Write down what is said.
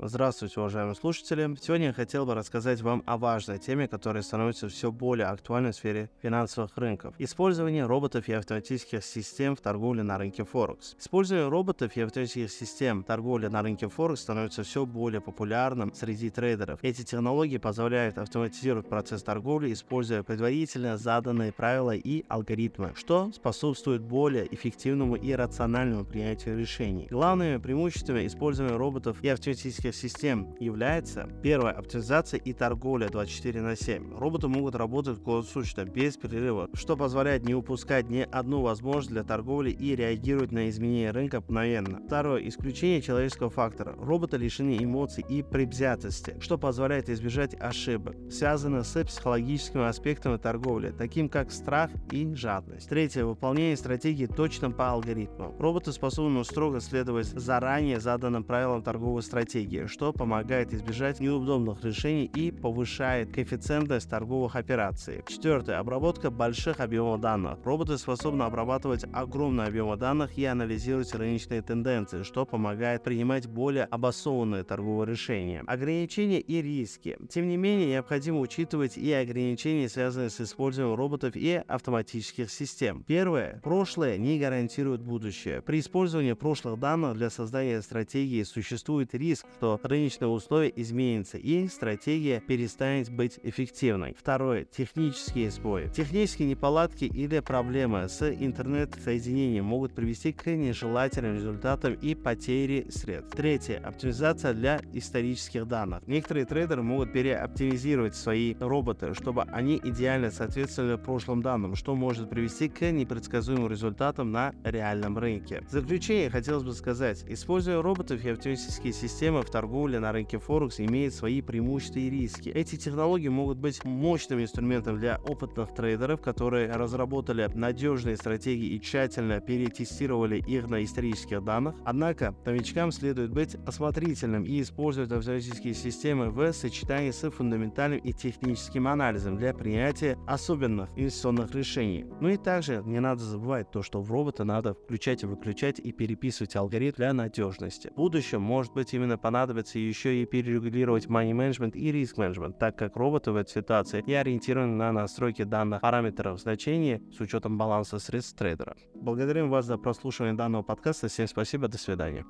Здравствуйте, уважаемые слушатели! Сегодня я хотел бы рассказать вам о важной теме, которая становится все более актуальной в сфере финансовых рынков. Использование роботов и автоматических систем в торговле на рынке Форекс. Использование роботов и автоматических систем торговли на рынке Форекс становится все более популярным среди трейдеров. Эти технологии позволяют автоматизировать процесс торговли, используя предварительно заданные правила и алгоритмы, что способствует более эффективному и рациональному принятию решений. Главными преимуществами использования роботов и автоматических автоматических систем является первое оптимизация и торговля 24 на 7. Роботы могут работать круглосуточно без перерыва, что позволяет не упускать ни одну возможность для торговли и реагировать на изменения рынка мгновенно. Второе исключение человеческого фактора. Роботы лишены эмоций и предвзятости, что позволяет избежать ошибок, связанных с психологическими аспектами торговли, таким как страх и жадность. Третье выполнение стратегии точно по алгоритму. Роботы способны строго следовать заранее заданным правилам торговой стратегии стратегии, что помогает избежать неудобных решений и повышает коэффициентность торговых операций. Четвертое. Обработка больших объемов данных. Роботы способны обрабатывать огромные объемы данных и анализировать рыночные тенденции, что помогает принимать более обоснованные торговые решения. Ограничения и риски. Тем не менее, необходимо учитывать и ограничения, связанные с использованием роботов и автоматических систем. Первое. Прошлое не гарантирует будущее. При использовании прошлых данных для создания стратегии существует риск, что что рыночные условия изменятся и стратегия перестанет быть эффективной. Второе. Технические сбои. Технические неполадки или проблемы с интернет-соединением могут привести к нежелательным результатам и потере средств. Третье. Оптимизация для исторических данных. Некоторые трейдеры могут переоптимизировать свои роботы, чтобы они идеально соответствовали прошлым данным, что может привести к непредсказуемым результатам на реальном рынке. В заключение хотелось бы сказать, используя роботов и автоматические системы в торговля на рынке Форекс имеет свои преимущества и риски. Эти технологии могут быть мощным инструментом для опытных трейдеров, которые разработали надежные стратегии и тщательно перетестировали их на исторических данных. Однако новичкам следует быть осмотрительным и использовать автоматические системы в сочетании с фундаментальным и техническим анализом для принятия особенных инвестиционных решений. Ну и также не надо забывать то, что в робота надо включать и выключать и переписывать алгоритм для надежности. В будущем может быть именно понадобится понадобится еще и перерегулировать money management и риск management, так как роботы в этой ситуации не ориентированы на настройки данных параметров значений с учетом баланса средств трейдера. Благодарим вас за прослушивание данного подкаста. Всем спасибо, до свидания.